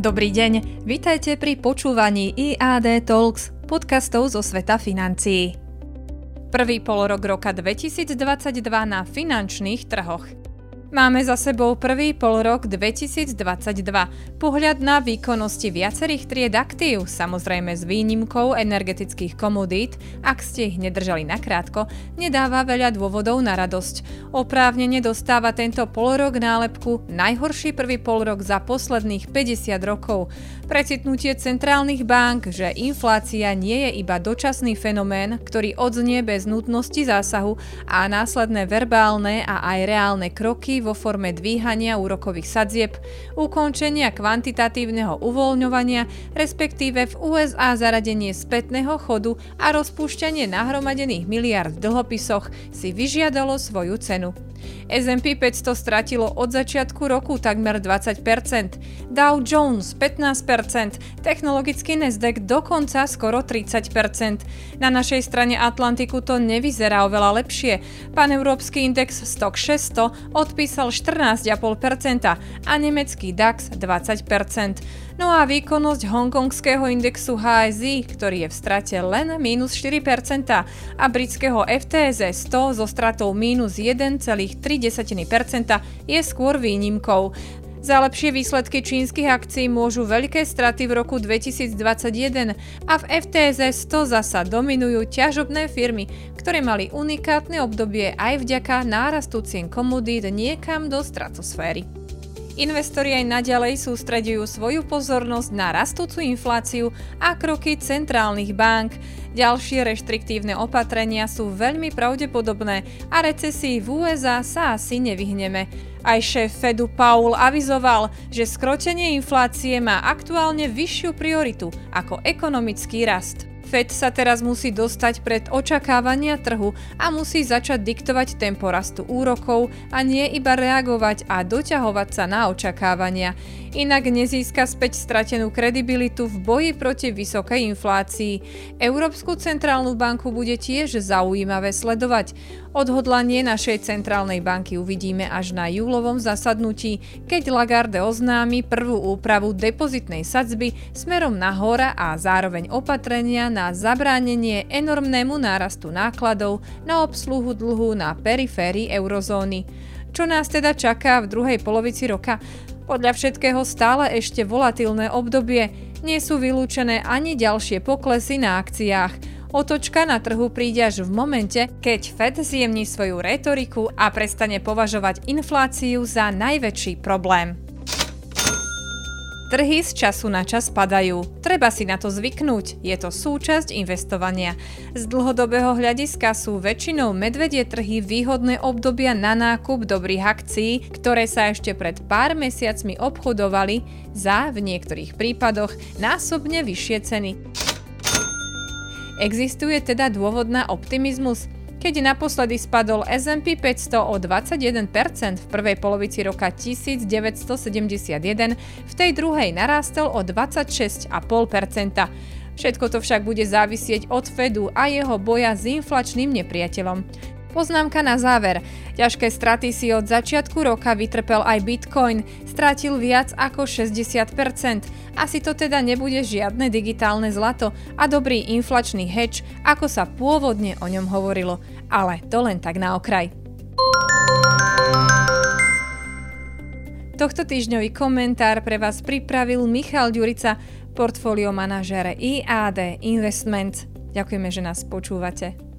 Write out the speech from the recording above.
Dobrý deň, vitajte pri počúvaní IAD Talks, podcastov zo sveta financií. Prvý polorok roka 2022 na finančných trhoch – Máme za sebou prvý pol rok 2022. Pohľad na výkonnosti viacerých tried aktív, samozrejme s výnimkou energetických komodít, ak ste ich nedržali nakrátko, nedáva veľa dôvodov na radosť. Oprávnene dostáva tento polorok nálepku najhorší prvý polrok za posledných 50 rokov. Precitnutie centrálnych bank, že inflácia nie je iba dočasný fenomén, ktorý odznie bez nutnosti zásahu a následné verbálne a aj reálne kroky vo forme dvíhania úrokových sadzieb, ukončenia kvantitatívneho uvoľňovania, respektíve v USA zaradenie spätného chodu a rozpúšťanie nahromadených miliard v dlhopisoch si vyžiadalo svoju cenu. S&P 500 stratilo od začiatku roku takmer 20%, Dow Jones 15%, technologický Nasdaq dokonca skoro 30%. Na našej strane Atlantiku to nevyzerá oveľa lepšie. Pán európsky index Stock 600 odpísal 14,5% a nemecký DAX 20%. No a výkonnosť hongkongského indexu HSI, ktorý je v strate len minus 4% a britského FTSE 100 so stratou minus 1,3% je skôr výnimkou. Za lepšie výsledky čínskych akcií môžu veľké straty v roku 2021 a v FTZ 100 zasa dominujú ťažobné firmy, ktoré mali unikátne obdobie aj vďaka nárastu cien komodít niekam do stratosféry. Investori aj naďalej sústredujú svoju pozornosť na rastúcu infláciu a kroky centrálnych bank. Ďalšie reštriktívne opatrenia sú veľmi pravdepodobné a recesii v USA sa asi nevyhneme. Aj šéf Fedu Paul avizoval, že skrotenie inflácie má aktuálne vyššiu prioritu ako ekonomický rast. Fed sa teraz musí dostať pred očakávania trhu a musí začať diktovať tempo rastu úrokov a nie iba reagovať a doťahovať sa na očakávania. Inak nezíska späť stratenú kredibilitu v boji proti vysokej inflácii. Európsku centrálnu banku bude tiež zaujímavé sledovať. Odhodlanie našej centrálnej banky uvidíme až na júlovom zasadnutí, keď Lagarde oznámi prvú úpravu depozitnej sadzby smerom nahora a zároveň opatrenia na zabránenie enormnému nárastu nákladov na obsluhu dlhu na periférii eurozóny. Čo nás teda čaká v druhej polovici roka? Podľa všetkého stále ešte volatilné obdobie. Nie sú vylúčené ani ďalšie poklesy na akciách. Otočka na trhu príde až v momente, keď Fed zjemní svoju retoriku a prestane považovať infláciu za najväčší problém. Trhy z času na čas padajú. Treba si na to zvyknúť, je to súčasť investovania. Z dlhodobého hľadiska sú väčšinou medvedie trhy výhodné obdobia na nákup dobrých akcií, ktoré sa ešte pred pár mesiacmi obchodovali za, v niektorých prípadoch, násobne vyššie ceny. Existuje teda dôvod na optimizmus? Keď naposledy spadol S&P 500 o 21% v prvej polovici roka 1971, v tej druhej narástol o 26,5%. Všetko to však bude závisieť od Fedu a jeho boja s inflačným nepriateľom. Poznámka na záver. Ťažké straty si od začiatku roka vytrpel aj Bitcoin, strátil viac ako 60%. Asi to teda nebude žiadne digitálne zlato a dobrý inflačný hedge, ako sa pôvodne o ňom hovorilo. Ale to len tak na okraj. Tohto týždňový komentár pre vás pripravil Michal Ďurica, portfólio manažere IAD Investments. Ďakujeme, že nás počúvate.